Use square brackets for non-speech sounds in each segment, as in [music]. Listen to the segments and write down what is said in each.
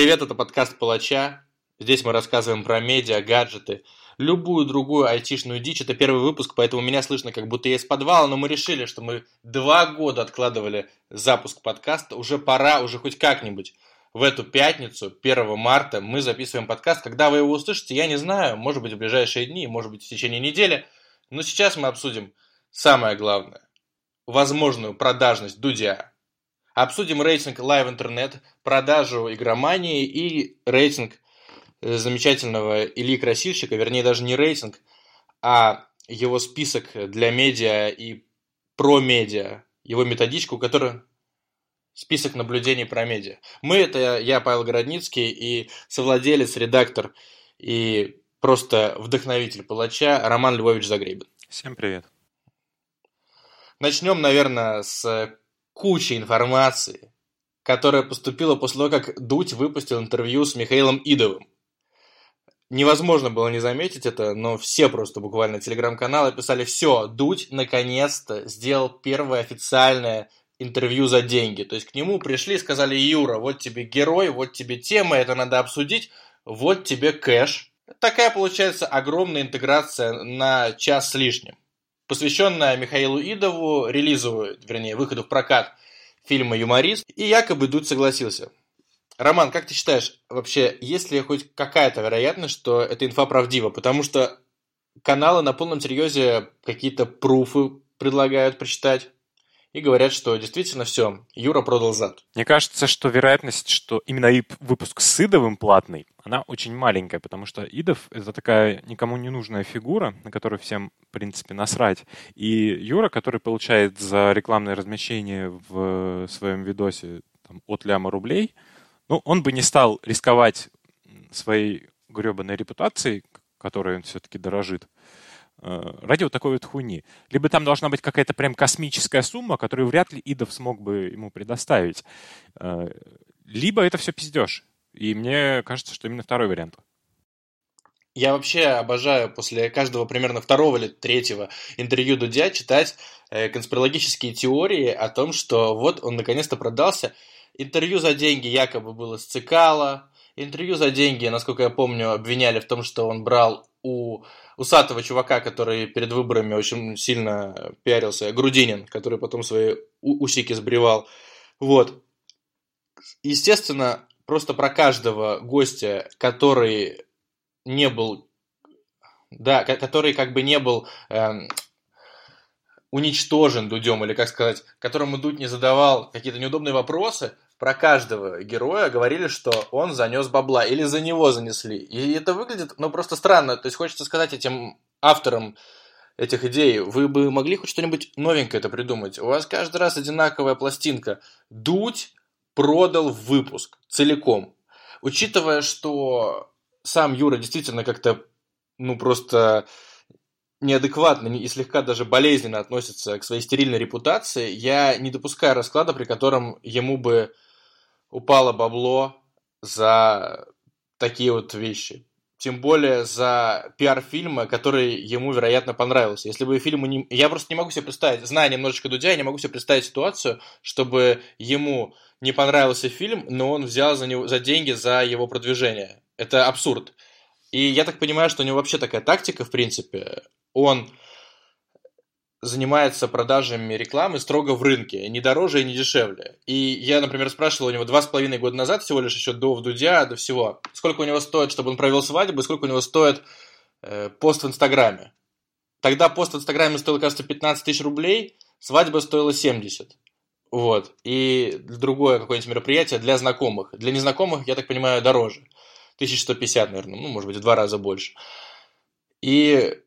Привет, это подкаст Палача. Здесь мы рассказываем про медиа, гаджеты, любую другую айтишную дичь. Это первый выпуск, поэтому меня слышно, как будто я из подвала, но мы решили, что мы два года откладывали запуск подкаста. Уже пора, уже хоть как-нибудь в эту пятницу, 1 марта, мы записываем подкаст. Когда вы его услышите, я не знаю, может быть в ближайшие дни, может быть в течение недели. Но сейчас мы обсудим самое главное. Возможную продажность Дудя. Обсудим рейтинг Live Internet, продажу игромании и рейтинг э, замечательного Ильи Красильщика, вернее даже не рейтинг, а его список для медиа и про медиа, его методичку, которая список наблюдений про медиа. Мы это я, Павел Городницкий, и совладелец, редактор и просто вдохновитель палача Роман Львович Загребин. Всем привет. Начнем, наверное, с кучи информации, которая поступила после того, как Дудь выпустил интервью с Михаилом Идовым. Невозможно было не заметить это, но все просто буквально телеграм-каналы писали, все, Дудь наконец-то сделал первое официальное интервью за деньги. То есть к нему пришли и сказали, Юра, вот тебе герой, вот тебе тема, это надо обсудить, вот тебе кэш. Такая получается огромная интеграция на час с лишним, посвященная Михаилу Идову, релизу, вернее, выходу в прокат фильма «Юморист», и якобы Дудь согласился. Роман, как ты считаешь, вообще, есть ли хоть какая-то вероятность, что эта инфа правдива? Потому что каналы на полном серьезе какие-то пруфы предлагают прочитать и говорят, что действительно все, Юра продал зад. Мне кажется, что вероятность, что именно выпуск с Идовым платный, она очень маленькая, потому что Идов — это такая никому не нужная фигура, на которую всем, в принципе, насрать. И Юра, который получает за рекламное размещение в своем видосе там, от ляма рублей, ну, он бы не стал рисковать своей гребаной репутацией, которой он все-таки дорожит, ради вот такой вот хуйни. Либо там должна быть какая-то прям космическая сумма, которую вряд ли Идов смог бы ему предоставить. Э, либо это все пиздеж. И мне кажется, что именно второй вариант. Я вообще обожаю после каждого примерно второго или третьего интервью Дудя читать э, конспирологические теории о том, что вот он наконец-то продался. Интервью за деньги якобы было с Цикала. Интервью за деньги, насколько я помню, обвиняли в том, что он брал у усатого чувака, который перед выборами очень сильно пиарился, Грудинин, который потом свои усики сбривал. Вот. Естественно, просто про каждого гостя, который не был, да, который как бы не был эм, уничтожен Дудем, или как сказать, которому Дудь не задавал какие-то неудобные вопросы, про каждого героя говорили, что он занес бабла или за него занесли. И это выглядит, ну, просто странно. То есть хочется сказать этим авторам этих идей, вы бы могли хоть что-нибудь новенькое это придумать. У вас каждый раз одинаковая пластинка. Дудь продал выпуск целиком. Учитывая, что сам Юра действительно как-то, ну, просто неадекватно и слегка даже болезненно относится к своей стерильной репутации, я не допускаю расклада, при котором ему бы упало бабло за такие вот вещи. Тем более за пиар фильма, который ему, вероятно, понравился. Если бы фильму не... Я просто не могу себе представить, зная немножечко Дудя, я не могу себе представить ситуацию, чтобы ему не понравился фильм, но он взял за, него, за деньги за его продвижение. Это абсурд. И я так понимаю, что у него вообще такая тактика, в принципе. Он занимается продажами рекламы строго в рынке, не дороже и не дешевле. И я, например, спрашивал у него два с половиной года назад, всего лишь еще до Вдудя, до всего, сколько у него стоит, чтобы он провел свадьбу, и сколько у него стоит э, пост в Инстаграме. Тогда пост в Инстаграме стоил, кажется, 15 тысяч рублей, свадьба стоила 70. Вот. И другое какое-нибудь мероприятие для знакомых. Для незнакомых, я так понимаю, дороже. 1150, наверное, ну, может быть, в два раза больше. И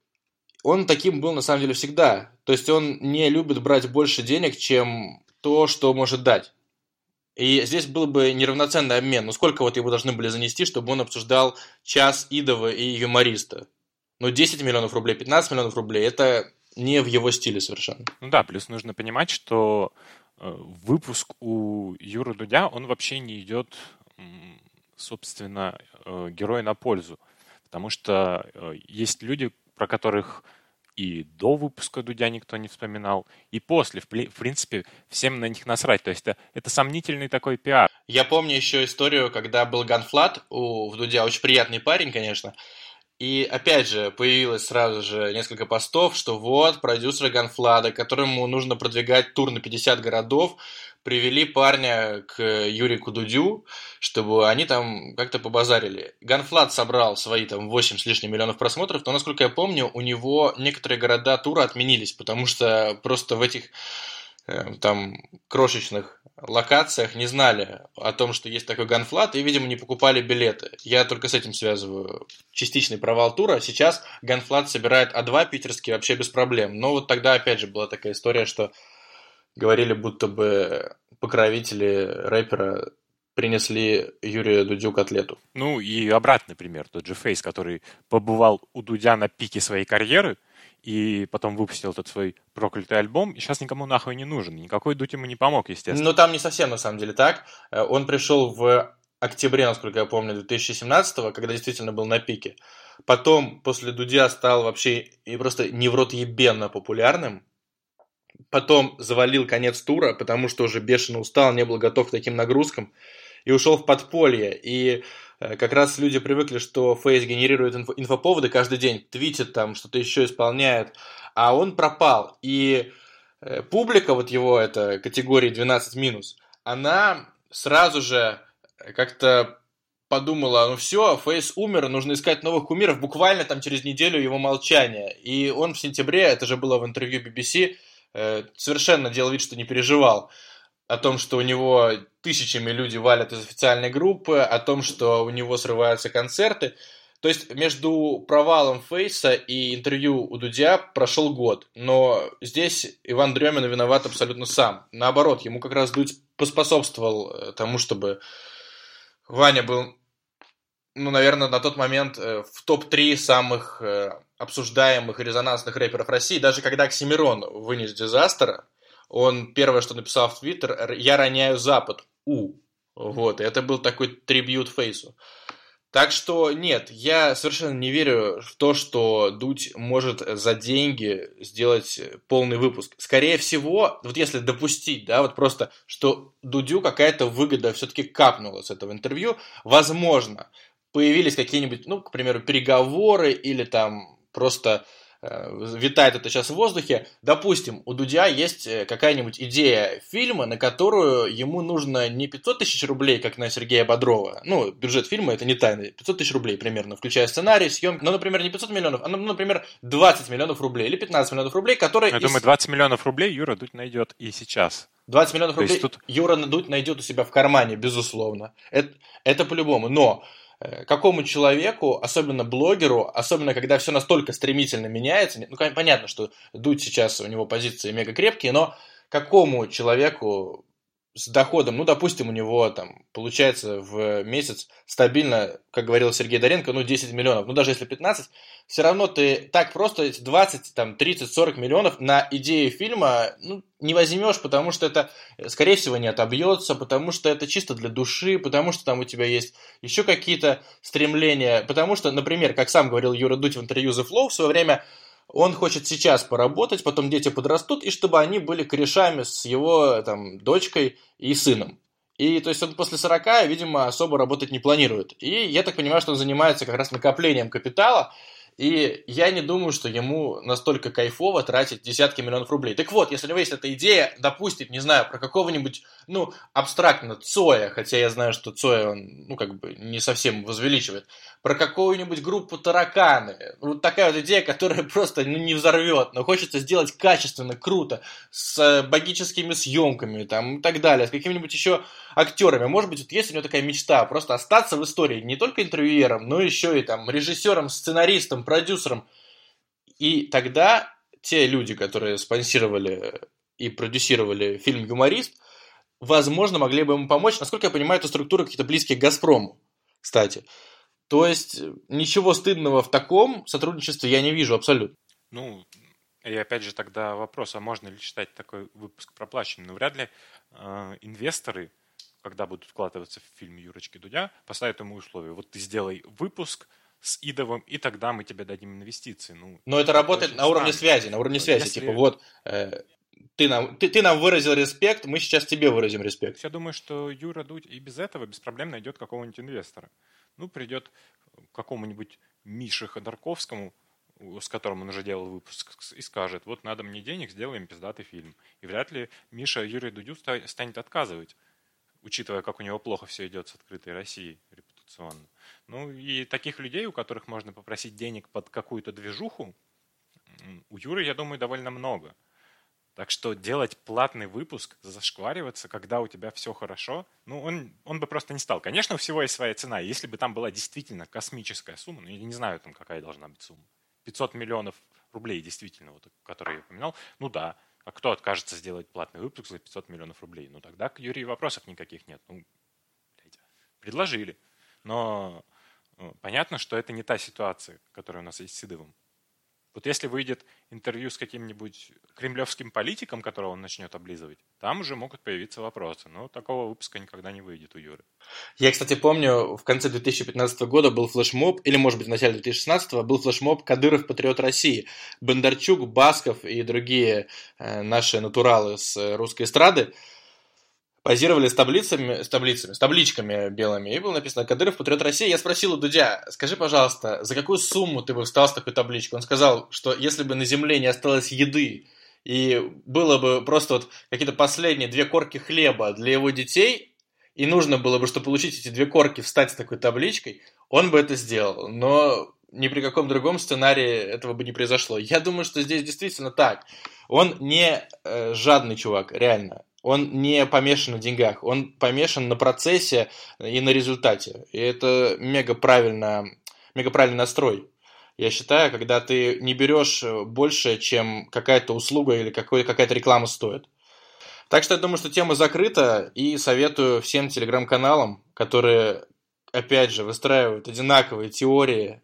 он таким был на самом деле всегда. То есть он не любит брать больше денег, чем то, что может дать. И здесь был бы неравноценный обмен. Ну сколько вот его должны были занести, чтобы он обсуждал час Идова и юмориста? Ну 10 миллионов рублей, 15 миллионов рублей – это не в его стиле совершенно. Ну да, плюс нужно понимать, что э, выпуск у Юры Дудя, он вообще не идет, собственно, э, герою на пользу. Потому что э, есть люди, про которых и до выпуска Дудя никто не вспоминал, и после. В принципе, всем на них насрать. То есть это, это сомнительный такой пиар. Я помню еще историю, когда был Ганфлат у в Дудя, очень приятный парень, конечно, и опять же, появилось сразу же несколько постов, что вот продюсеры Ганфлада, которому нужно продвигать тур на 50 городов, привели парня к Юрику Дудю, чтобы они там как-то побазарили. Ганфлад собрал свои там 8 с лишним миллионов просмотров, но, насколько я помню, у него некоторые города тура отменились, потому что просто в этих э, там крошечных локациях не знали о том, что есть такой ганфлат, и, видимо, не покупали билеты. Я только с этим связываю частичный провал тура. Сейчас ганфлат собирает А2 питерский вообще без проблем. Но вот тогда, опять же, была такая история, что говорили, будто бы покровители рэпера принесли Юрию Дудю котлету. Ну и обратный пример, тот же Фейс, который побывал у Дудя на пике своей карьеры – и потом выпустил этот свой проклятый альбом, и сейчас никому нахуй не нужен. Никакой Дудь ему не помог, естественно. Ну, там не совсем, на самом деле, так. Э, он пришел в октябре, насколько я помню, 2017 когда действительно был на пике. Потом, после Дудя, стал вообще и просто не в рот ебенно популярным. Потом завалил конец тура, потому что уже бешено устал, не был готов к таким нагрузкам. И ушел в подполье. И Э, как раз люди привыкли, что Фейс генерирует инфо- инфоповоды каждый день, твитит там, что-то еще исполняет, а он пропал. И э, публика, вот его, это категории 12 она сразу же как-то подумала, ну все, Фейс умер, нужно искать новых кумиров, буквально там через неделю его молчания. И он в сентябре, это же было в интервью BBC, э, совершенно делал вид, что не переживал о том, что у него тысячами люди валят из официальной группы, о том, что у него срываются концерты. То есть между провалом Фейса и интервью у Дудя прошел год. Но здесь Иван Дремин виноват абсолютно сам. Наоборот, ему как раз Дудь поспособствовал э, тому, чтобы Ваня был, ну, наверное, на тот момент э, в топ-3 самых э, обсуждаемых и резонансных рэперов России. Даже когда Оксимирон вынес дизастер, он первое, что написал в Твиттер, «Я роняю Запад, У». Вот, и это был такой трибют Фейсу. Так что нет, я совершенно не верю в то, что Дудь может за деньги сделать полный выпуск. Скорее всего, вот если допустить, да, вот просто, что Дудю какая-то выгода все-таки капнула с этого интервью, возможно, появились какие-нибудь, ну, к примеру, переговоры или там просто Э, витает это сейчас в воздухе. Допустим, у Дудя есть э, какая-нибудь идея фильма, на которую ему нужно не 500 тысяч рублей, как на Сергея Бодрова. Ну, бюджет фильма это не тайна. 500 тысяч рублей примерно, включая сценарий, съемки. Ну, например, не 500 миллионов, а, ну, например, 20 миллионов рублей или 15 миллионов рублей, которые... Я из... думаю, 20 миллионов рублей Юра Дудь найдет и сейчас. 20 миллионов рублей тут... Юра Дудь найдет у себя в кармане, безусловно. Это, это по-любому. Но какому человеку, особенно блогеру, особенно когда все настолько стремительно меняется, ну, понятно, что Дудь сейчас, у него позиции мега крепкие, но какому человеку с доходом, ну, допустим, у него там получается в месяц стабильно, как говорил Сергей Доренко, ну, 10 миллионов, ну, даже если 15, все равно ты так просто эти 20, там, 30, 40 миллионов на идею фильма, ну, не возьмешь, потому что это, скорее всего, не отобьется, потому что это чисто для души, потому что там у тебя есть еще какие-то стремления, потому что, например, как сам говорил Юра Дудь в интервью The Flow в свое время, он хочет сейчас поработать, потом дети подрастут, и чтобы они были корешами с его там, дочкой и сыном. И то есть он после 40, видимо, особо работать не планирует. И я так понимаю, что он занимается как раз накоплением капитала, и я не думаю, что ему настолько кайфово тратить десятки миллионов рублей. Так вот, если у него есть эта идея, допустим, не знаю, про какого-нибудь, ну, абстрактно, Цоя, хотя я знаю, что Цоя, он, ну, как бы не совсем возвеличивает, про какую-нибудь группу тараканы. Вот такая вот идея, которая [laughs] просто ну, не взорвет, но хочется сделать качественно, круто, с богическими съемками там, и так далее, с какими-нибудь еще актерами. Может быть, вот есть у него такая мечта, просто остаться в истории не только интервьюером, но еще и там режиссером, сценаристом, продюсером. И тогда те люди, которые спонсировали и продюсировали фильм «Юморист», возможно, могли бы ему помочь. Насколько я понимаю, это структура какие-то близкие к «Газпрому», кстати. То есть ничего стыдного в таком сотрудничестве я не вижу абсолютно. Ну, и опять же тогда вопрос, а можно ли считать такой выпуск проплаченным? Ну, вряд ли э, инвесторы когда будут вкладываться в фильм Юрочки Дудя, поставят ему условия. Вот ты сделай выпуск с Идовым, и тогда мы тебе дадим инвестиции. Ну, Но это работает на уровне связи, на уровне связи. Если... Типа вот, э, ты нам, ты, ты нам выразил респект, мы сейчас тебе выразим респект. Я думаю, что Юра Дудь и без этого без проблем найдет какого-нибудь инвестора. Ну, придет к какому-нибудь Мише Ходорковскому, с которым он уже делал выпуск, и скажет, вот надо мне денег, сделаем пиздатый фильм. И вряд ли Миша Юрию Дудю станет отказывать, учитывая, как у него плохо все идет с открытой Россией репутационно. Ну и таких людей, у которых можно попросить денег под какую-то движуху, у Юры, я думаю, довольно много. Так что делать платный выпуск, зашквариваться, когда у тебя все хорошо, ну, он, он бы просто не стал. Конечно, у всего есть своя цена. Если бы там была действительно космическая сумма, ну, я не знаю, там какая должна быть сумма, 500 миллионов рублей, действительно, вот, которые я упоминал, ну да, а кто откажется сделать платный выпуск за 500 миллионов рублей? Ну, тогда к Юрию вопросов никаких нет. Ну, блядь, предложили. Но ну, понятно, что это не та ситуация, которая у нас есть с Сидовым. Вот если выйдет интервью с каким-нибудь кремлевским политиком, которого он начнет облизывать, там уже могут появиться вопросы. Но такого выпуска никогда не выйдет у Юры. Я, кстати, помню, в конце 2015 года был флешмоб, или, может быть, в начале 2016 был флешмоб «Кадыров Патриот России». Бондарчук, Басков и другие э, наши натуралы с русской эстрады – позировали с таблицами, с таблицами, с табличками белыми, и было написано «Кадыров, патриот России». Я спросил у Дудя, скажи, пожалуйста, за какую сумму ты бы встал с такой табличкой? Он сказал, что если бы на земле не осталось еды, и было бы просто вот какие-то последние две корки хлеба для его детей, и нужно было бы, чтобы получить эти две корки, встать с такой табличкой, он бы это сделал. Но ни при каком другом сценарии этого бы не произошло. Я думаю, что здесь действительно так. Он не э, жадный чувак, реально он не помешан на деньгах, он помешан на процессе и на результате. И это мега, правильно, мега правильный настрой. Я считаю, когда ты не берешь больше, чем какая-то услуга или какая-то реклама стоит. Так что я думаю, что тема закрыта, и советую всем телеграм-каналам, которые, опять же, выстраивают одинаковые теории.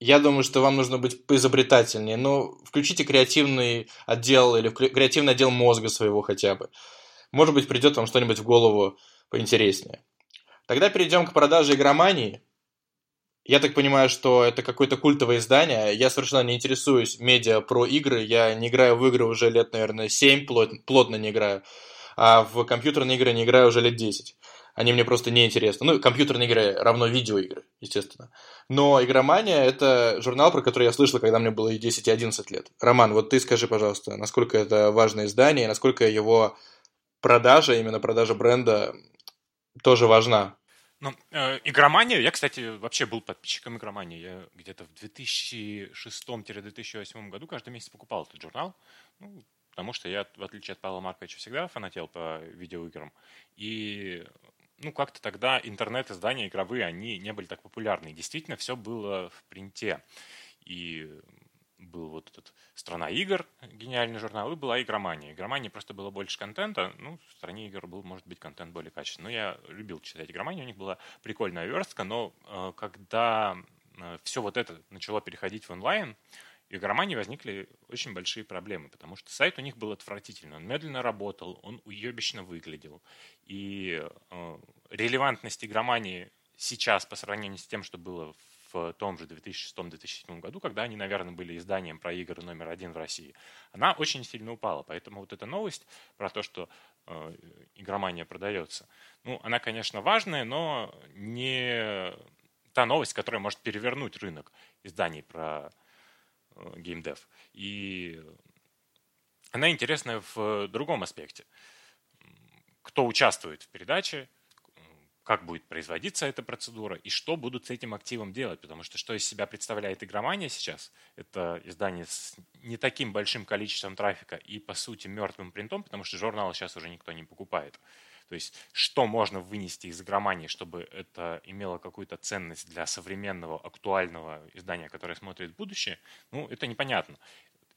Я думаю, что вам нужно быть поизобретательнее. Но включите креативный отдел или креативный отдел мозга своего хотя бы. Может быть, придет вам что-нибудь в голову поинтереснее. Тогда перейдем к продаже игромании. Я так понимаю, что это какое-то культовое издание. Я совершенно не интересуюсь медиа про игры. Я не играю в игры уже лет, наверное, 7, плотно, плотно не играю. А в компьютерные игры не играю уже лет 10. Они мне просто не интересны. Ну, компьютерные игры равно видеоигры, естественно. Но «Игромания» — это журнал, про который я слышал, когда мне было и 10, и 11 лет. Роман, вот ты скажи, пожалуйста, насколько это важное издание, насколько его продажа, именно продажа бренда тоже важна. Ну, э, игромания, я, кстати, вообще был подписчиком игромании. Я где-то в 2006-2008 году каждый месяц покупал этот журнал. Ну, потому что я, в отличие от Павла Марковича, всегда фанател по видеоиграм. И ну, как-то тогда интернет-издания игровые, они не были так популярны. Действительно, все было в принте. И был вот этот «Страна игр», гениальный журнал, и была «Игромания». «Игромания» просто было больше контента, ну, в «Стране игр» был, может быть, контент более качественный. Но я любил читать «Игроманию», у них была прикольная верстка, но э, когда э, все вот это начало переходить в онлайн, у игромании возникли очень большие проблемы, потому что сайт у них был отвратительный. Он медленно работал, он уебищно выглядел. И э, релевантность игромании сейчас по сравнению с тем, что было в том же 2006-2007 году, когда они, наверное, были изданием про игры номер один в России, она очень сильно упала. Поэтому вот эта новость про то, что э, игромания продается, ну, она, конечно, важная, но не та новость, которая может перевернуть рынок изданий про э, геймдев. И она интересная в другом аспекте. Кто участвует в передаче, как будет производиться эта процедура и что будут с этим активом делать. Потому что что из себя представляет игромания сейчас, это издание с не таким большим количеством трафика и, по сути, мертвым принтом, потому что журналы сейчас уже никто не покупает. То есть, что можно вынести из игромании, чтобы это имело какую-то ценность для современного, актуального издания, которое смотрит будущее, ну, это непонятно.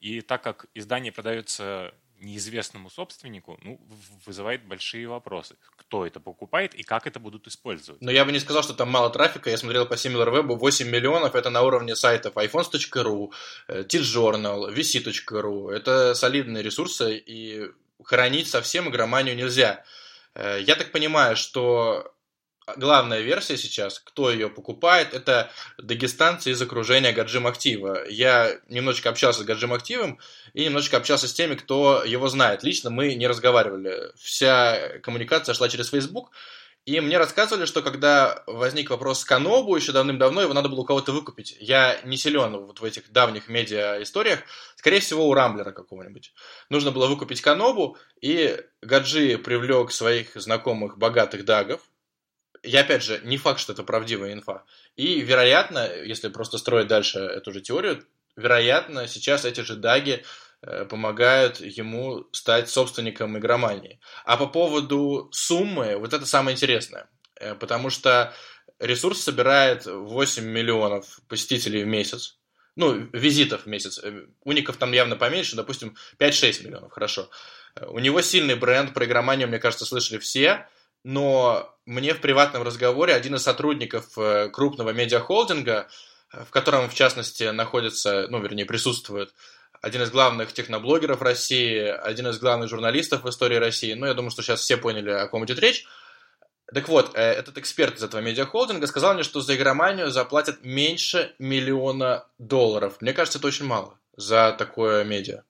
И так как издание продается неизвестному собственнику, ну, вызывает большие вопросы. Кто это покупает и как это будут использовать? Но я бы не сказал, что там мало трафика. Я смотрел по SimilarWeb, 8 миллионов, это на уровне сайтов iPhones.ru, TJournal, VC.ru. Это солидные ресурсы, и хранить совсем игроманию нельзя. Э, я так понимаю, что главная версия сейчас, кто ее покупает, это дагестанцы из окружения Гаджим Актива. Я немножечко общался с Гаджим Активом и немножечко общался с теми, кто его знает. Лично мы не разговаривали. Вся коммуникация шла через Facebook. И мне рассказывали, что когда возник вопрос с Канобу еще давным-давно, его надо было у кого-то выкупить. Я не силен вот в этих давних медиа-историях. Скорее всего, у Рамблера какого-нибудь. Нужно было выкупить Канобу, и Гаджи привлек своих знакомых богатых дагов. Я, опять же, не факт, что это правдивая инфа. И, вероятно, если просто строить дальше эту же теорию, вероятно, сейчас эти же даги Э, помогают ему стать собственником игромании. А по поводу суммы, вот это самое интересное. Э, потому что ресурс собирает 8 миллионов посетителей в месяц. Ну, визитов в месяц. Э, уников там явно поменьше, допустим, 5-6 миллионов, хорошо. У него сильный бренд, про игроманию, мне кажется, слышали все, но мне в приватном разговоре один из сотрудников крупного медиахолдинга, в котором, в частности, находится, ну, вернее, присутствует один из главных техноблогеров России, один из главных журналистов в истории России. Ну, я думаю, что сейчас все поняли, о ком идет речь. Так вот, э, этот эксперт из этого медиахолдинга сказал мне, что за игроманию заплатят меньше миллиона долларов. Мне кажется, это очень мало за такое медиа.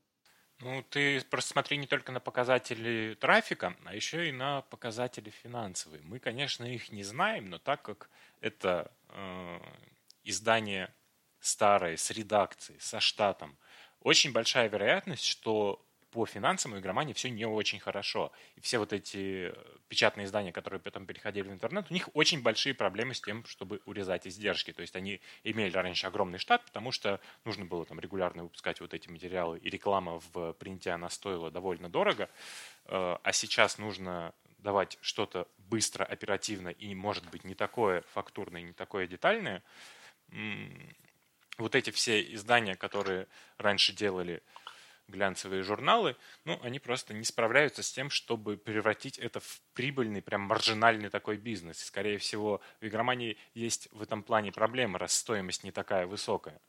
Ну, ты просто смотри не только на показатели трафика, а еще и на показатели финансовые. Мы, конечно, их не знаем, но так как это э, издание старое, с редакцией, со штатом, очень большая вероятность, что по финансам у игромании все не очень хорошо. И все вот эти э, печатные издания, которые потом переходили в интернет, у них очень большие проблемы с тем, чтобы урезать издержки. То есть они имели раньше огромный штат, потому что нужно было там регулярно выпускать вот эти материалы, и реклама в принте она стоила довольно дорого. Э, а сейчас нужно давать что-то быстро, оперативно и, может быть, не такое фактурное, не такое детальное вот эти все издания, которые раньше делали глянцевые журналы, ну, они просто не справляются с тем, чтобы превратить это в прибыльный, прям маржинальный такой бизнес. И, скорее всего, в игромании есть в этом плане проблема, раз стоимость не такая высокая.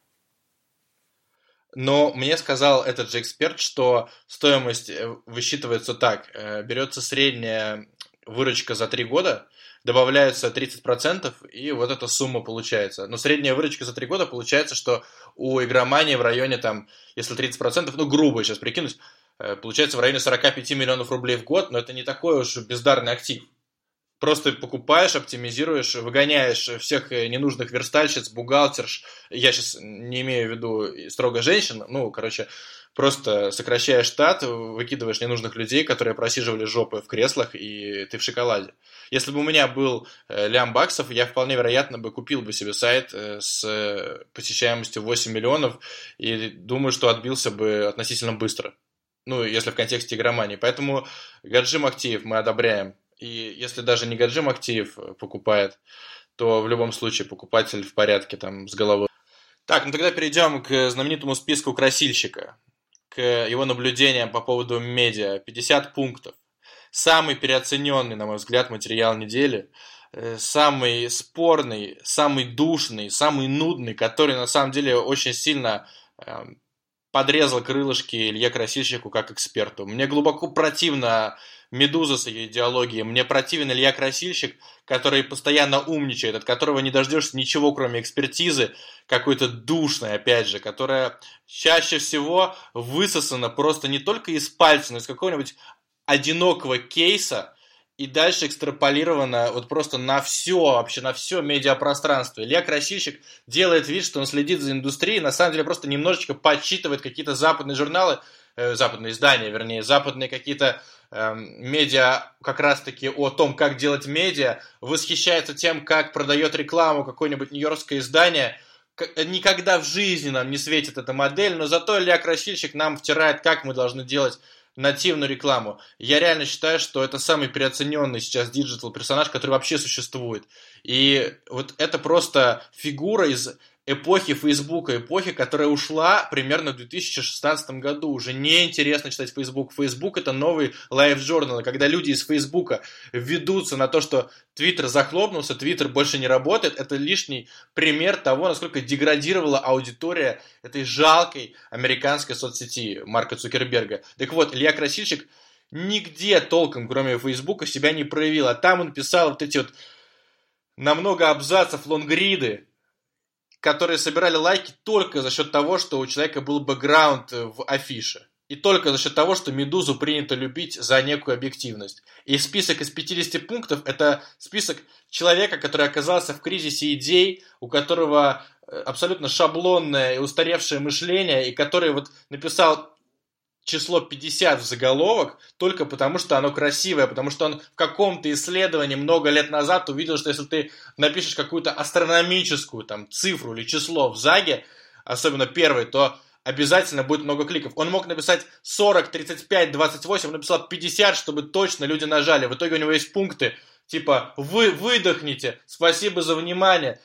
Но мне сказал этот же эксперт, что стоимость э, высчитывается так. Э, берется средняя выручка за три года – добавляются 30%, и вот эта сумма получается. Но средняя выручка за 3 года получается, что у игромании в районе, там, если 30%, ну, грубо сейчас прикинуть, э, получается в районе 45 миллионов рублей в год, но это не такой уж бездарный актив. Просто покупаешь, оптимизируешь, выгоняешь всех ненужных верстальщиц, бухгалтерш. Я сейчас не имею в виду строго женщин, ну, короче, просто сокращаешь штат, выкидываешь ненужных людей, которые просиживали жопы в креслах, и ты в шоколаде. Если бы у меня был э, лям баксов, я вполне вероятно бы купил бы себе сайт э, с э, посещаемостью 8 миллионов, и думаю, что отбился бы относительно быстро. Ну, если в контексте игромании. Поэтому Гаджим Актив мы одобряем. И если даже не Гаджим Актив покупает, то в любом случае покупатель в порядке там с головой. Так, ну тогда перейдем к знаменитому списку красильщика к его наблюдениям по поводу медиа. 50 пунктов. Самый переоцененный, на мой взгляд, материал недели. Э, самый спорный, самый душный, самый нудный, который на самом деле очень сильно эм, подрезал крылышки Илье Красильщику как эксперту. Мне глубоко противно Медуза с ее идеологией. Мне противен Илья Красильщик, который постоянно умничает, от которого не дождешься ничего, кроме экспертизы, какой-то душной, опять же, которая чаще всего высосана просто не только из пальца, но из какого-нибудь одинокого кейса, и дальше экстраполировано вот просто на все, вообще на все медиапространство. Илья Красильщик делает вид, что он следит за индустрией, на самом деле просто немножечко подсчитывает какие-то западные журналы, э, западные издания, вернее, западные какие-то э, медиа как раз-таки о том, как делать медиа, восхищается тем, как продает рекламу какое-нибудь нью-йоркское издание. Никогда в жизни нам не светит эта модель, но зато Илья Красильщик нам втирает, как мы должны делать нативную рекламу. Я реально считаю, что это самый переоцененный сейчас digital персонаж, который вообще существует. И вот это просто фигура из эпохи Фейсбука, эпохи, которая ушла примерно в 2016 году. Уже неинтересно читать Фейсбук. Фейсбук это новый LiveJournal. Когда люди из Фейсбука ведутся на то, что Твиттер захлопнулся, Твиттер больше не работает, это лишний пример того, насколько деградировала аудитория этой жалкой американской соцсети Марка Цукерберга. Так вот, Илья Красильщик нигде толком, кроме Фейсбука, себя не проявил. А там он писал вот эти вот на много абзацев лонгриды, которые собирали лайки только за счет того, что у человека был бэкграунд в афише. И только за счет того, что «Медузу» принято любить за некую объективность. И список из 50 пунктов – это список человека, который оказался в кризисе идей, у которого э, абсолютно шаблонное и устаревшее мышление, и который вот написал число 50 в заголовок только потому, что оно красивое, потому что он в каком-то исследовании много лет назад увидел, что если ты напишешь какую-то астрономическую там цифру или число в заге, особенно первый, то обязательно будет много кликов. Он мог написать 40, 35, 28, он написал 50, чтобы точно люди нажали. В итоге у него есть пункты, типа «Вы выдохните, спасибо за внимание».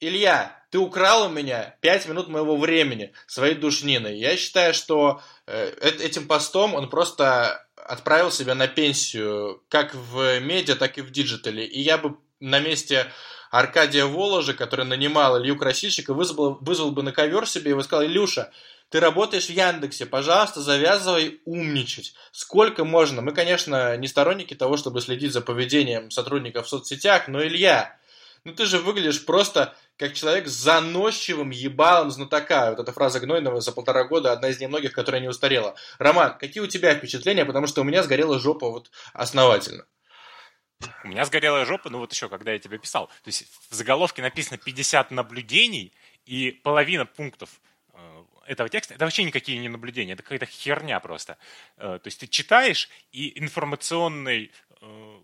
Илья, ты украл у меня 5 минут моего времени своей душниной. Я считаю, что э, этим постом он просто отправил себя на пенсию как в медиа, так и в диджитале. И я бы на месте Аркадия Воложа, который нанимал Илью Красильщика, вызвал, вызвал бы на ковер себе и сказал, Илюша, ты работаешь в Яндексе, пожалуйста, завязывай умничать. Сколько можно? Мы, конечно, не сторонники того, чтобы следить за поведением сотрудников в соцсетях, но, Илья, ну ты же выглядишь просто как человек с заносчивым ебалом знатока. Вот эта фраза Гнойного за полтора года, одна из немногих, которая не устарела. Роман, какие у тебя впечатления? Потому что у меня сгорела жопа вот основательно. У меня сгорела жопа, ну вот еще, когда я тебе писал. То есть в заголовке написано 50 наблюдений, и половина пунктов э, этого текста, это вообще никакие не наблюдения, это какая-то херня просто. Э, то есть ты читаешь, и информационной э,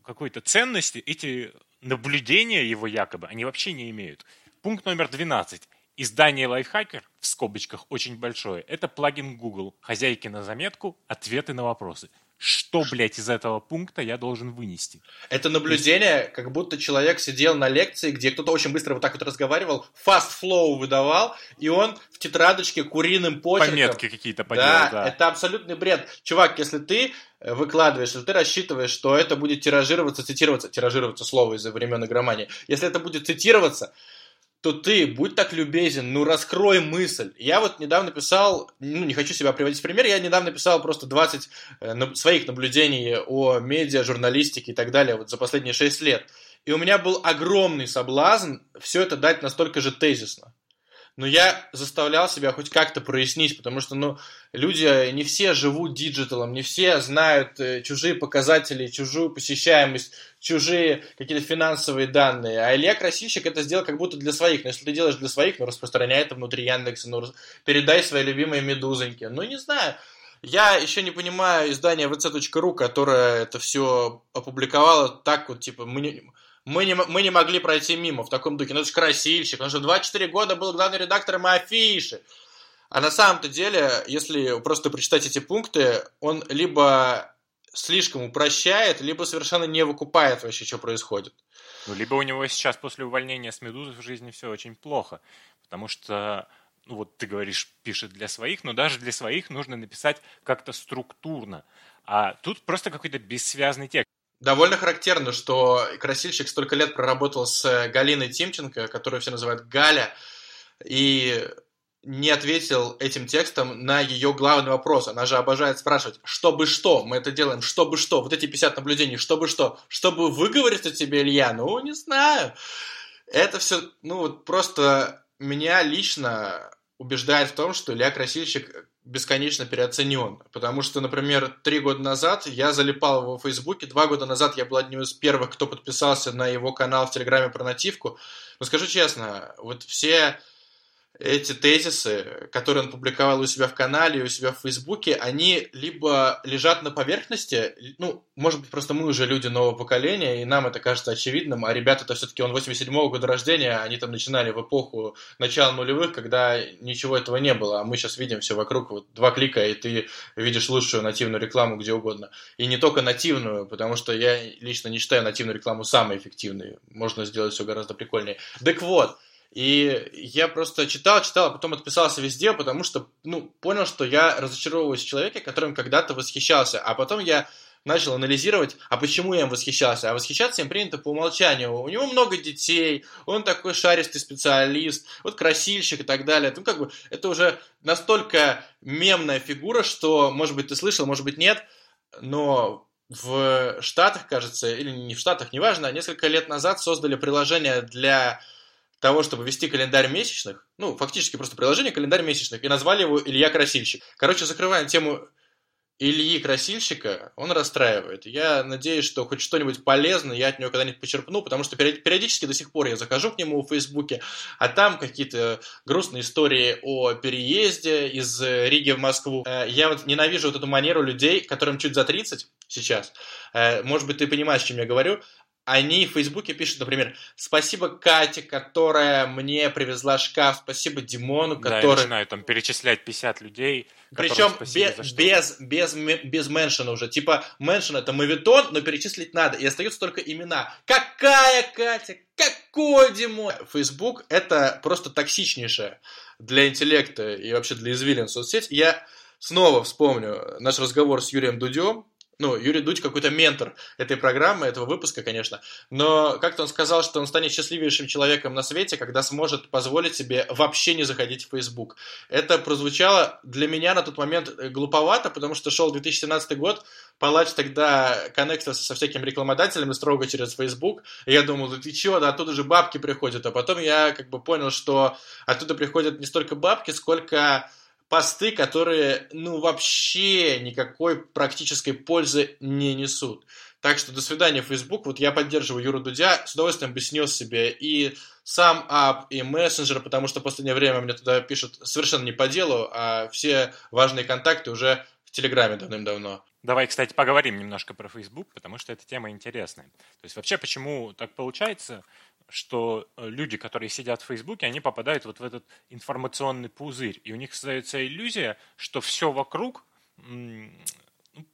какой-то ценности эти наблюдения его якобы, они вообще не имеют. Пункт номер 12. Издание Lifehacker, в скобочках очень большое, это плагин Google, хозяйки на заметку, ответы на вопросы что, блядь, из этого пункта я должен вынести. Это наблюдение, как будто человек сидел на лекции, где кто-то очень быстро вот так вот разговаривал, fast flow выдавал, и он в тетрадочке куриным почерком... Пометки какие-то поделал, да, да. это абсолютный бред. Чувак, если ты э, выкладываешь, если ты рассчитываешь, что это будет тиражироваться, цитироваться, тиражироваться слово из-за времен игромании, если это будет цитироваться, то ты, будь так любезен, ну раскрой мысль. Я вот недавно писал, ну не хочу себя приводить в пример, я недавно писал просто 20 э, своих наблюдений о медиа, журналистике и так далее вот за последние 6 лет. И у меня был огромный соблазн все это дать настолько же тезисно но я заставлял себя хоть как-то прояснить, потому что, ну, люди не все живут digital ом, не все знают э, чужие показатели, чужую посещаемость, чужие какие-то финансовые данные. А Илья Красильщик это сделал как будто для своих. Но если ты делаешь для своих, ну, распространяй это внутри Яндекса, ну, передай свои любимые медузоньки. Ну, не знаю. Я еще не понимаю издание vc.ru, которое это все опубликовало так вот, типа, мы мы не, мы не могли пройти мимо в таком духе. Ну, это же красильщик, он же 24 года был главным редактором афиши. А на самом-то деле, если просто прочитать эти пункты, он либо слишком упрощает, либо совершенно не выкупает вообще, что происходит. Ну, либо у него сейчас после увольнения с «Медузы» в жизни все очень плохо, потому что ну вот ты говоришь, пишет для своих, но даже для своих нужно написать как-то структурно. А тут просто какой-то бессвязный текст. Довольно характерно, что красильщик столько лет проработал с Галиной Тимченко, которую все называют Галя, и не ответил этим текстом на ее главный вопрос. Она же обожает спрашивать, чтобы что, мы это делаем, чтобы что, вот эти 50 наблюдений, чтобы что, чтобы выговориться тебе, Илья, ну, не знаю. Это все, ну, вот просто меня лично убеждает в том, что Илья Красильщик бесконечно переоценен. Потому что, например, три года назад я залипал его в Фейсбуке, два года назад я был одним из первых, кто подписался на его канал в Телеграме про нативку. Но скажу честно, вот все эти тезисы, которые он публиковал у себя в канале, у себя в Фейсбуке, они либо лежат на поверхности, ну, может быть, просто мы уже люди нового поколения, и нам это кажется очевидным, а ребята-то все-таки, он 87-го года рождения, они там начинали в эпоху начала нулевых, когда ничего этого не было, а мы сейчас видим все вокруг, вот два клика, и ты видишь лучшую нативную рекламу где угодно. И не только нативную, потому что я лично не считаю нативную рекламу самой эффективной, можно сделать все гораздо прикольнее. Так вот, и я просто читал, читал, а потом отписался везде, потому что, ну, понял, что я разочаровываюсь в человеке, которым когда-то восхищался. А потом я начал анализировать, а почему я им восхищался. А восхищаться им принято по умолчанию. У него много детей, он такой шаристый специалист, вот красильщик и так далее. Ну, как бы, это уже настолько мемная фигура, что, может быть, ты слышал, может быть, нет, но в Штатах, кажется, или не в Штатах, неважно, несколько лет назад создали приложение для того, чтобы вести календарь месячных, ну, фактически просто приложение календарь месячных, и назвали его Илья Красильщик. Короче, закрываем тему Ильи Красильщика, он расстраивает. Я надеюсь, что хоть что-нибудь полезное я от него когда-нибудь почерпну, потому что периодически до сих пор я захожу к нему в Фейсбуке, а там какие-то грустные истории о переезде из Риги в Москву. Э, я вот ненавижу вот эту манеру людей, которым чуть за 30 сейчас. Э, может быть, ты понимаешь, о чем я говорю они в Фейсбуке пишут, например, спасибо Кате, которая мне привезла шкаф, спасибо Димону, который... Да, начинают там перечислять 50 людей, Причем без, без, без, без меншена уже. Типа, меншен это мавитон, но перечислить надо. И остаются только имена. Какая Катя? Какой Димон? Фейсбук это просто токсичнейшая для интеллекта и вообще для извилин соцсеть. Я снова вспомню наш разговор с Юрием Дудем, ну, Юрий Дудь какой-то ментор этой программы, этого выпуска, конечно, но как-то он сказал, что он станет счастливейшим человеком на свете, когда сможет позволить себе вообще не заходить в Facebook. Это прозвучало для меня на тот момент э, глуповато, потому что шел 2017 год, Палач тогда коннектился со всякими рекламодателями строго через Facebook, и я думал, да ты чего, да оттуда же бабки приходят, а потом я как бы понял, что оттуда приходят не столько бабки, сколько посты, которые, ну, вообще никакой практической пользы не несут. Так что до свидания, Facebook. Вот я поддерживаю Юру Дудя, с удовольствием бы снес себе и сам ап, и мессенджер, потому что в последнее время мне туда пишут совершенно не по делу, а все важные контакты уже в Телеграме давным-давно. Давай, кстати, поговорим немножко про Facebook, потому что эта тема интересная. То есть вообще, почему так получается, что э, люди, которые сидят в Фейсбуке, они попадают вот в этот информационный пузырь, и у них создается иллюзия, что все вокруг ну,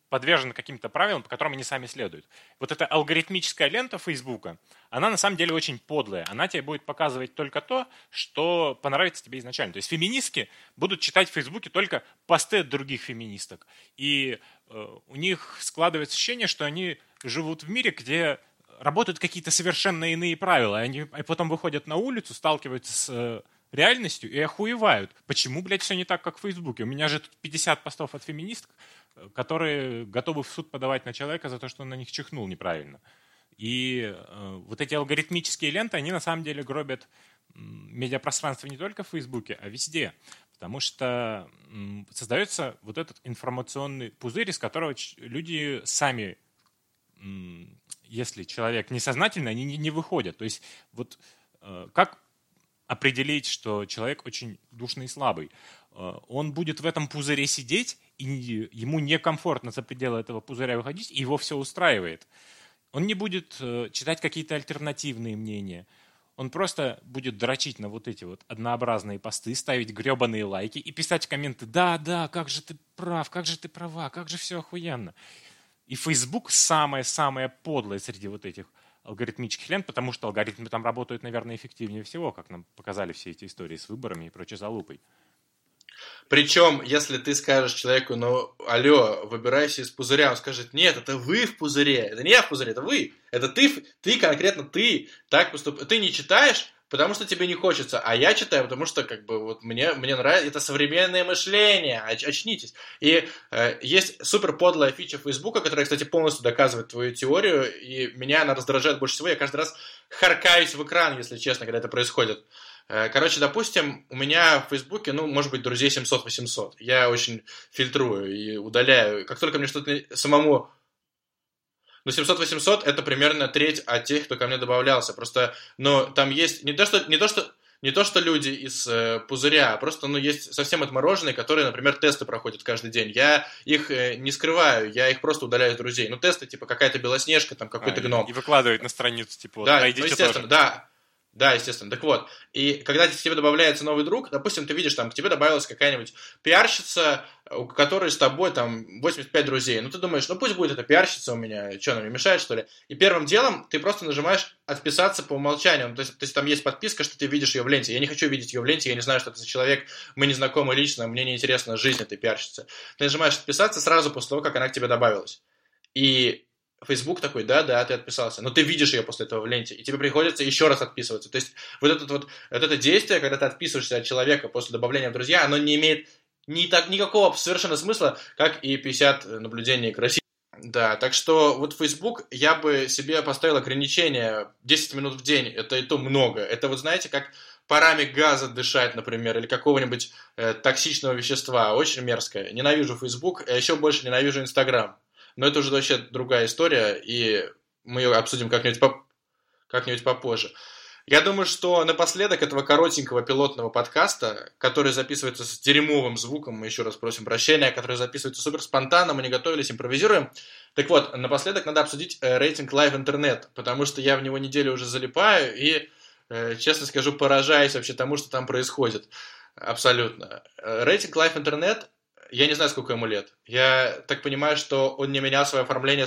подвержено каким-то правилам, по которым они сами следуют. Вот эта алгоритмическая лента Фейсбука, она на самом деле очень подлая. Она тебе будет показывать только то, что понравится тебе изначально. То есть феминистки будут читать в Фейсбуке только посты от других феминисток. И э, у них складывается ощущение, что они живут в мире, где работают какие-то совершенно иные правила. Они потом выходят на улицу, сталкиваются с э, реальностью и охуевают. Почему, блядь, все не так, как в Фейсбуке? У меня же тут 50 постов от феминисток, э, которые готовы в суд подавать на человека за то, что он на них чихнул неправильно. И э, вот эти алгоритмические ленты, они на самом деле гробят медиапространство не только в Фейсбуке, а везде. Потому что создается вот этот информационный пузырь, из которого люди сами если человек несознательно, они не, не выходят. То есть вот э, как определить, что человек очень душный и слабый? Э, он будет в этом пузыре сидеть, и ему некомфортно за пределы этого пузыря выходить, и его все устраивает. Он не будет э, читать какие-то альтернативные мнения. Он просто будет дрочить на вот эти вот однообразные посты, ставить гребаные лайки и писать комменты «Да, да, как же ты прав, как же ты права, как же все охуенно». И Facebook самое-самое подлое среди вот этих алгоритмических лент, потому что алгоритмы там работают, наверное, эффективнее всего, как нам показали все эти истории с выборами и прочей залупой. Причем, если ты скажешь человеку, ну, алло, выбирайся из пузыря, он скажет, нет, это вы в пузыре, это не я в пузыре, это вы, это ты, ты конкретно ты так поступ... Ты не читаешь, потому что тебе не хочется, а я читаю, потому что как бы вот мне, мне нравится, это современное мышление, оч, очнитесь. И э, есть супер подлая фича Фейсбука, которая, кстати, полностью доказывает твою теорию, и меня она раздражает больше всего, я каждый раз харкаюсь в экран, если честно, когда это происходит. Э, короче, допустим, у меня в Фейсбуке, ну, может быть, друзей 700-800. Я очень фильтрую и удаляю. Как только мне что-то самому ну, 700-800 это примерно треть от тех, кто ко мне добавлялся. Просто, ну, там есть не то, что, не то, что не то, что люди из э, пузыря, а просто, ну, есть совсем отмороженные, которые, например, тесты проходят каждый день. Я их э, не скрываю, я их просто удаляю из друзей. Ну, тесты, типа, какая-то белоснежка, там, какой-то а, гном. И, и выкладывают на страницу, типа, вот, да, ну, естественно, тоже. да. Да, естественно. Так вот, и когда к тебе добавляется новый друг, допустим, ты видишь, там, к тебе добавилась какая-нибудь пиарщица, у которой с тобой там 85 друзей. Ну, ты думаешь, ну, пусть будет эта пиарщица у меня, что, она мне мешает, что ли? И первым делом ты просто нажимаешь отписаться по умолчанию. Ну, то, есть, то есть там есть подписка, что ты видишь ее в ленте. Я не хочу видеть ее в ленте, я не знаю, что это за человек, мы не знакомы лично, мне не интересна жизнь этой пиарщицы. Ты нажимаешь отписаться сразу после того, как она к тебе добавилась. И Facebook такой, да, да, ты отписался, но ты видишь ее после этого в ленте, и тебе приходится еще раз отписываться. То есть вот, этот вот, вот это действие, когда ты отписываешься от человека после добавления в друзья, оно не имеет ни так, никакого совершенно смысла, как и 50 наблюдений красивых. Да, так что вот Facebook я бы себе поставил ограничение 10 минут в день, это и то много. Это вот знаете, как парами газа дышать, например, или какого-нибудь э, токсичного вещества. Очень мерзкое. Ненавижу Facebook, а еще больше ненавижу Instagram. Но это уже вообще другая история, и мы ее обсудим как-нибудь по... как-нибудь попозже. Я думаю, что напоследок этого коротенького пилотного подкаста, который записывается с дерьмовым звуком, мы еще раз просим прощения, который записывается супер спонтанно, мы не готовились, импровизируем. Так вот, напоследок надо обсудить э, рейтинг Live Internet, потому что я в него неделю уже залипаю и, э, честно скажу, поражаюсь вообще тому, что там происходит. Абсолютно. Э, рейтинг Live Internet, я не знаю, сколько ему лет. Я так понимаю, что он не менял свое оформление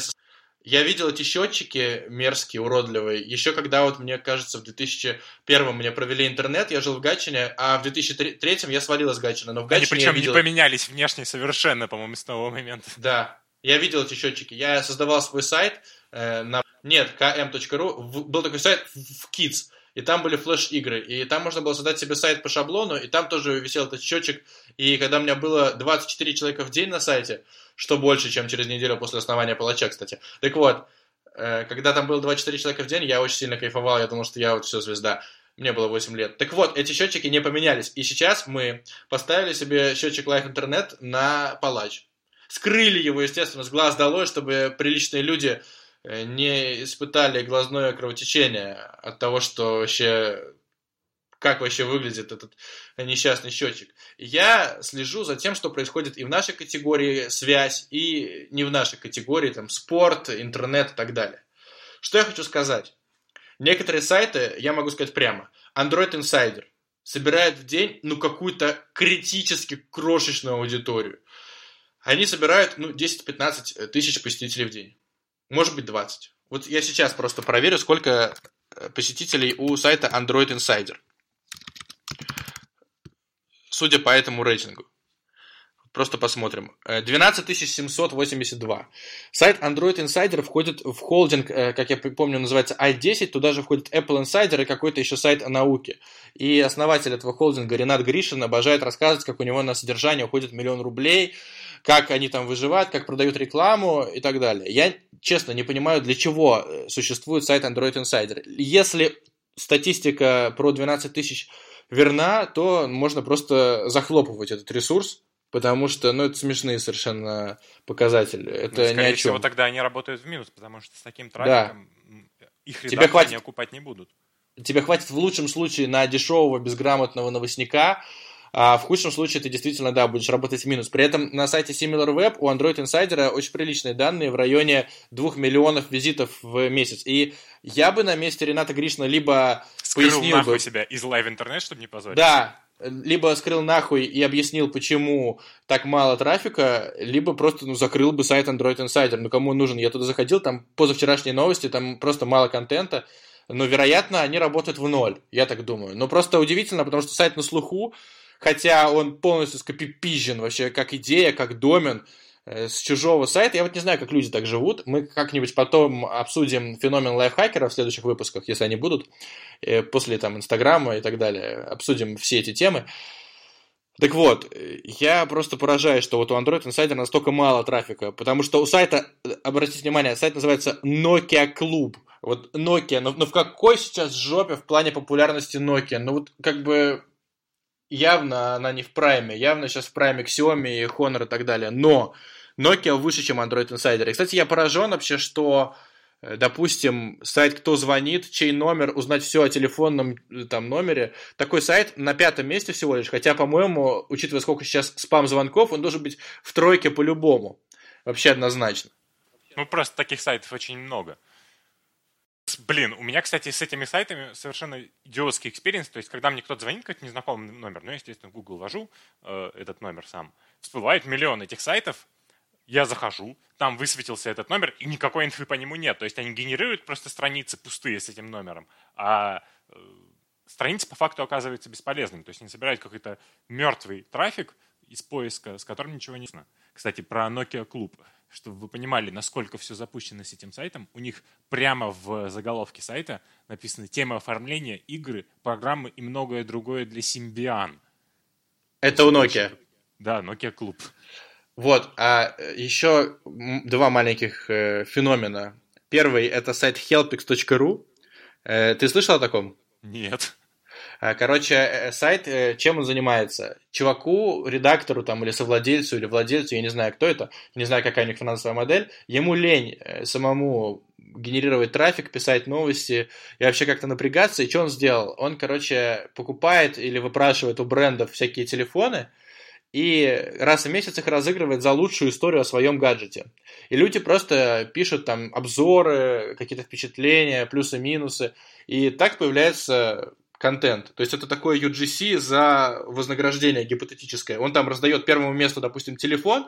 я видел эти счетчики мерзкие, уродливые, еще когда вот, мне кажется, в 2001 мне провели интернет, я жил в Гатчине, а в 2003 я свалил из Гатчины, но в Гатчине Они причем видел... не поменялись внешне совершенно, по-моему, с того момента. Да, я видел эти счетчики. Я создавал свой сайт э, на... Нет, km.ru. Был такой сайт в Kids и там были флеш-игры, и там можно было создать себе сайт по шаблону, и там тоже висел этот счетчик, и когда у меня было 24 человека в день на сайте, что больше, чем через неделю после основания палача, кстати. Так вот, э, когда там было 24 человека в день, я очень сильно кайфовал, я думал, что я вот все звезда. Мне было 8 лет. Так вот, эти счетчики не поменялись. И сейчас мы поставили себе счетчик Live Internet на палач. Скрыли его, естественно, с глаз долой, чтобы приличные люди не испытали глазное кровотечение от того, что вообще как вообще выглядит этот несчастный счетчик. Я слежу за тем, что происходит и в нашей категории связь, и не в нашей категории, там, спорт, интернет и так далее. Что я хочу сказать? Некоторые сайты, я могу сказать прямо, Android Insider собирает в день, ну, какую-то критически крошечную аудиторию. Они собирают, ну, 10-15 тысяч посетителей в день. Может быть 20. Вот я сейчас просто проверю, сколько э, посетителей у сайта Android Insider. Судя по этому рейтингу. Просто посмотрим. 12 э, 782. Сайт Android Insider входит в холдинг, э, как я помню, называется i10. Туда же входит Apple Insider и какой-то еще сайт о науке. И основатель этого холдинга Ренат Гришин обожает рассказывать, как у него на содержание уходит миллион рублей, как они там выживают, как продают рекламу и так далее. Я, честно, не понимаю, для чего э, существует сайт Android Insider. Если статистика про 12 тысяч верна, то можно просто захлопывать этот ресурс, потому что, ну, это смешные совершенно показатели. Это ну, ни о чем. всего, тогда они работают в минус, потому что с таким трафиком да. их Тебе хватит... окупать не будут. Тебе хватит в лучшем случае на дешевого безграмотного новостника, а в худшем случае ты действительно, да, будешь работать в минус. При этом на сайте SimilarWeb у Android Insider очень приличные данные в районе 2 миллионов визитов в месяц. И я бы на месте Рената Гришна либо Скрыл пояснил нахуй бы... себя из Live интернет, чтобы не позволить. Да, либо скрыл нахуй и объяснил, почему так мало трафика, либо просто ну, закрыл бы сайт Android Insider. Ну, кому он нужен? Я туда заходил, там позавчерашние новости, там просто мало контента. Но, вероятно, они работают в ноль, я так думаю. Но просто удивительно, потому что сайт на слуху, хотя он полностью скопипизжен вообще как идея, как домен э, с чужого сайта. Я вот не знаю, как люди так живут. Мы как-нибудь потом обсудим феномен лайфхакера в следующих выпусках, если они будут, э, после там Инстаграма и так далее. Обсудим все эти темы. Так вот, я просто поражаюсь, что вот у Android Insider настолько мало трафика, потому что у сайта, обратите внимание, сайт называется Nokia Club. Вот Nokia, но, но в какой сейчас жопе в плане популярности Nokia? Ну вот как бы явно она не в прайме, явно сейчас в прайме Xiaomi, Honor и так далее, но Nokia выше, чем Android Insider. И, кстати, я поражен вообще, что э, допустим, сайт «Кто звонит», чей номер, узнать все о телефонном э, там номере. Такой сайт на пятом месте всего лишь, хотя, по-моему, учитывая, сколько сейчас спам-звонков, он должен быть в тройке по-любому. Вообще однозначно. Ну, просто таких сайтов очень много. Блин, у меня, кстати, с этими сайтами совершенно идиотский experience. То есть, когда мне кто-то звонит, какой-то незнакомый номер, ну, естественно, в Google ввожу э, этот номер сам, всплывает миллион этих сайтов, я захожу, там высветился этот номер, и никакой инфы по нему нет. То есть, они генерируют просто страницы пустые с этим номером, а э, страница по факту оказывается бесполезным. То есть, они собирают какой-то мертвый трафик из поиска, с которым ничего не ясно. Кстати, про Nokia Club чтобы вы понимали, насколько все запущено с этим сайтом, у них прямо в заголовке сайта написано тема оформления, игры, программы и многое другое для Symbian. Это у Nokia? Да, Nokia Club. Вот, а еще два маленьких э, феномена. Первый это сайт helpix.ru. Э, ты слышал о таком? Нет. А, короче, э, сайт, э, чем он занимается? Чуваку, редактору там, или совладельцу, или владельцу, я не знаю, кто это, не знаю, какая у них финансовая модель, ему лень э, самому генерировать трафик, писать новости и вообще как-то напрягаться. И что он сделал? Он, короче, покупает или выпрашивает у брендов всякие телефоны, и раз в месяц их разыгрывает за лучшую историю о своем гаджете. И люди просто пишут там обзоры, какие-то впечатления, плюсы-минусы, и так появляется контент. То есть это такое UGC за вознаграждение гипотетическое. Он там раздает первому месту, допустим, телефон,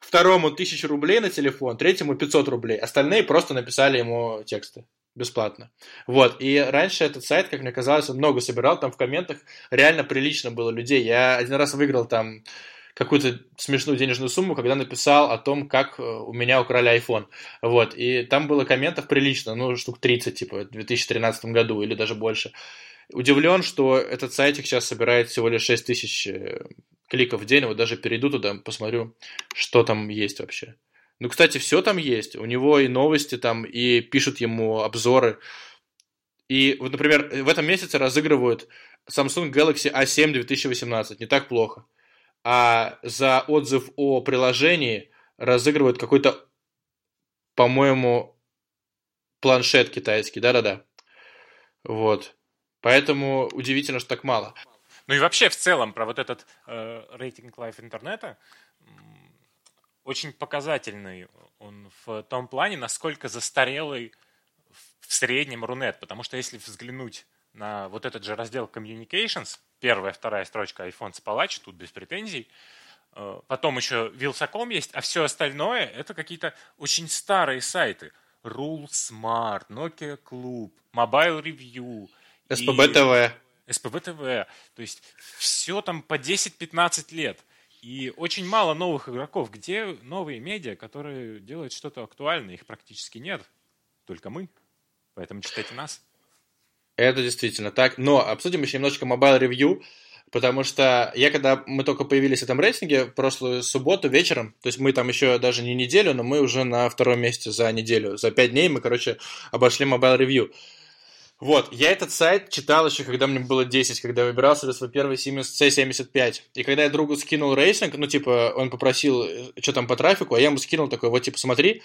второму тысячу рублей на телефон, третьему 500 рублей. Остальные просто написали ему тексты бесплатно. Вот, и раньше этот сайт, как мне казалось, много собирал, там в комментах реально прилично было людей. Я один раз выиграл там какую-то смешную денежную сумму, когда написал о том, как э, у меня украли iPhone. Вот, и там было комментов прилично, ну, штук 30, типа, в 2013 году или даже больше. Удивлен, что этот сайтик сейчас собирает всего лишь 6 тысяч э, кликов в день. Вот даже перейду туда, посмотрю, что там есть вообще. Ну, кстати, все там есть. У него и новости там, и пишут ему обзоры. И вот, например, в этом месяце разыгрывают Samsung Galaxy A7 2018. Не так плохо. А за отзыв о приложении разыгрывают какой-то, по-моему, планшет китайский. Да-да-да. Вот. Поэтому удивительно, что так мало. Ну и вообще в целом про вот этот э, рейтинг лайф интернета очень показательный он в том плане, насколько застарелый в среднем Рунет. Потому что если взглянуть на вот этот же раздел Communications, первая, вторая строчка iPhone Spalach, тут без претензий, э, потом еще Wилsacom есть, а все остальное это какие-то очень старые сайты. Rule Smart, Nokia Club, Mobile Review – СПБ ТВ. СПБ ТВ. То есть все там по 10-15 лет. И очень мало новых игроков. Где новые медиа, которые делают что-то актуальное? Их практически нет. Только мы. Поэтому читайте нас. Это действительно так. Но обсудим еще немножечко Mobile Review, потому что я, когда мы только появились в этом рейтинге, в прошлую субботу вечером, то есть мы там еще даже не неделю, но мы уже на втором месте за неделю. За пять дней мы, короче, обошли Mobile Review. Вот, я этот сайт читал еще, когда мне было 10, когда выбирал себе свой первый Siemens C75. И когда я другу скинул рейтинг, ну, типа, он попросил, э, что там по трафику, а я ему скинул такой, вот, типа, смотри.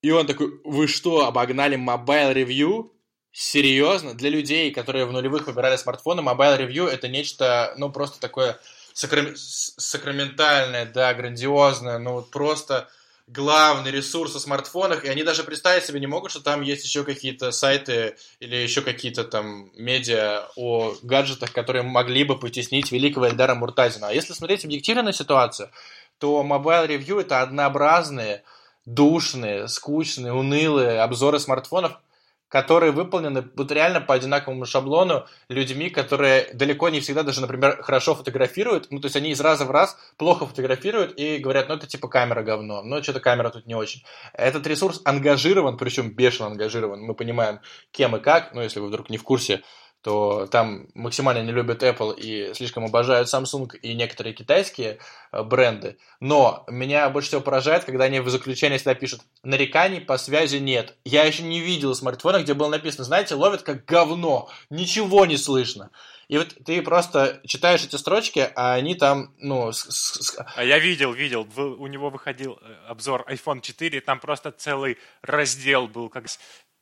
И он такой, вы что, обогнали Mobile Review? Серьезно? Для людей, которые в нулевых выбирали смартфоны, Mobile Review это нечто, ну, просто такое сакрам... сакраментальное, да, грандиозное, ну, вот просто главный ресурс о смартфонах, и они даже представить себе не могут, что там есть еще какие-то сайты или еще какие-то там медиа о гаджетах, которые могли бы потеснить великого Эльдара Муртазина. А если смотреть объективно на ситуацию, то Mobile Review это однообразные, душные, скучные, унылые обзоры смартфонов, которые выполнены вот реально по одинаковому шаблону людьми, которые далеко не всегда даже, например, хорошо фотографируют. Ну, то есть они из раза в раз плохо фотографируют и говорят, ну, это типа камера говно, ну, что-то камера тут не очень. Этот ресурс ангажирован, причем бешено ангажирован. Мы понимаем, кем и как, ну, если вы вдруг не в курсе, то там максимально не любят Apple и слишком обожают Samsung и некоторые китайские э, бренды. Но меня больше всего поражает, когда они в заключении всегда пишут «нареканий по связи нет». Я еще не видел смартфона, где было написано, знаете, ловят как говно, ничего не слышно. И вот ты просто читаешь эти строчки, а они там, ну... С, с... А я видел, видел. У него выходил э, обзор iPhone 4, там просто целый раздел был, как с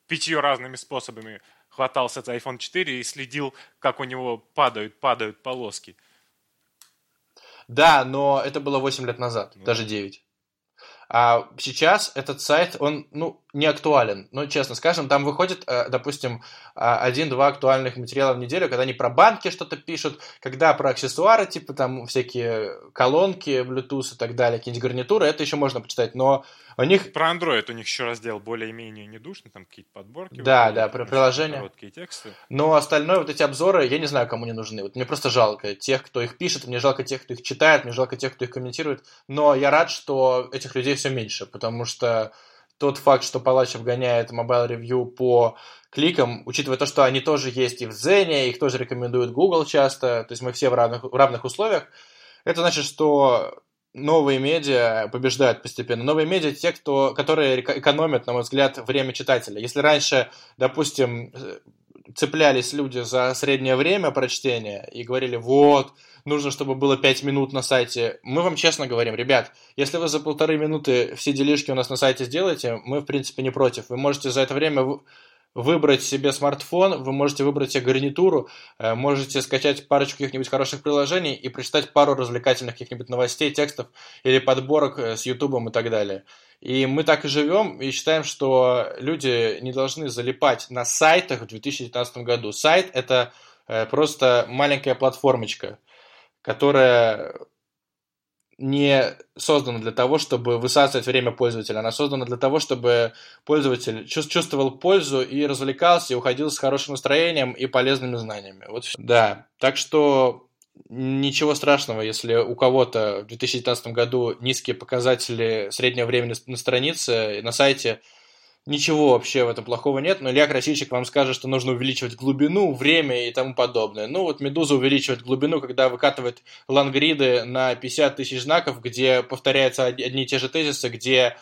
пятью разными способами хватался за iPhone 4 и следил, как у него падают, падают полоски. Да, но это было 8 лет назад, ну. даже 9. А сейчас этот сайт, он, ну, не актуален. Ну, честно скажем, там выходит, э, допустим, а, один-два актуальных материала в неделю, когда они про банки что-то пишут, когда про аксессуары, типа там всякие колонки, Bluetooth и так далее, какие-нибудь гарнитуры, это еще можно почитать, но у них... Про Android у них еще раздел более-менее недушный, там какие-то подборки. Да, да, про приложения. Короткие тексты. Но остальное, вот эти обзоры, я не знаю, кому не нужны. Вот мне просто жалко тех, кто их пишет, мне жалко тех, кто их читает, мне жалко тех, кто их комментирует. Но я рад, что этих людей все меньше, потому что тот факт, что Палачев гоняет Mobile Review по кликам, учитывая то, что они тоже есть и в Зене, их тоже рекомендует Google часто, то есть мы все в равных, в равных условиях, это значит, что новые медиа побеждают постепенно. Новые медиа те, кто, которые экономят, на мой взгляд, время читателя. Если раньше, допустим, цеплялись люди за среднее время прочтения и говорили, вот, нужно, чтобы было 5 минут на сайте. Мы вам честно говорим, ребят, если вы за полторы минуты все делишки у нас на сайте сделаете, мы, в принципе, не против. Вы можете за это время выбрать себе смартфон, вы можете выбрать себе гарнитуру, э, можете скачать парочку каких-нибудь хороших приложений и прочитать пару развлекательных каких-нибудь новостей, текстов или подборок э, с Ютубом и так далее. И мы так и живем, и считаем, что люди не должны залипать на сайтах в 2019 году. Сайт – это э, просто маленькая платформочка, которая не создана для того, чтобы высасывать время пользователя. Она создана для того, чтобы пользователь чувствовал пользу и развлекался, и уходил с хорошим настроением и полезными знаниями. Вот Да, так что ничего страшного, если у кого-то в 2019 году низкие показатели среднего времени на странице, на сайте – Ничего вообще в этом плохого нет, но Илья Красильщик вам скажет, что нужно увеличивать глубину, время и тому подобное. Ну вот Медуза увеличивает глубину, когда выкатывает лангриды на 50 тысяч знаков, где повторяются одни и те же тезисы, где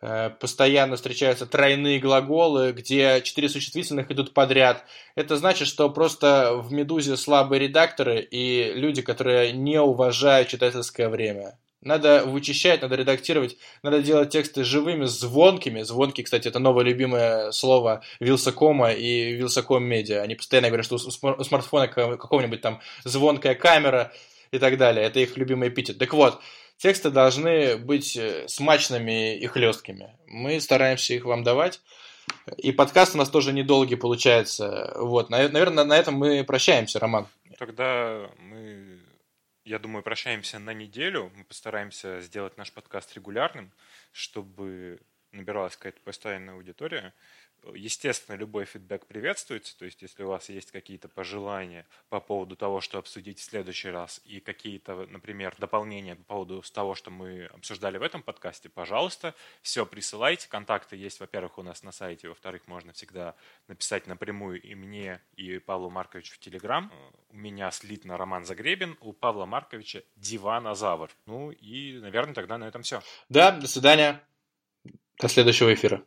э, постоянно встречаются тройные глаголы, где четыре существительных идут подряд. Это значит, что просто в «Медузе» слабые редакторы и люди, которые не уважают читательское время. Надо вычищать, надо редактировать, надо делать тексты живыми, звонкими. Звонкий, кстати, это новое любимое слово Вилсакома и Вилсаком Медиа. Они постоянно говорят, что у смартфона какого-нибудь там звонкая камера и так далее. Это их любимый эпитет. Так вот, тексты должны быть э, смачными и хлесткими. Мы стараемся их вам давать. И подкаст у нас тоже недолгий получается. Вот, наверное, на этом мы прощаемся, Роман. Тогда мы я думаю, прощаемся на неделю. Мы постараемся сделать наш подкаст регулярным, чтобы набиралась какая-то постоянная аудитория. Естественно, любой фидбэк приветствуется, то есть если у вас есть какие-то пожелания по поводу того, что обсудить в следующий раз, и какие-то, например, дополнения по поводу того, что мы обсуждали в этом подкасте, пожалуйста, все присылайте. Контакты есть, во-первых, у нас на сайте, во-вторых, можно всегда написать напрямую и мне, и Павлу Марковичу в Телеграм. У меня слитно Роман Загребин, у Павла Марковича Диванозавр. Ну и, наверное, тогда на этом все. Да, до свидания. До следующего эфира.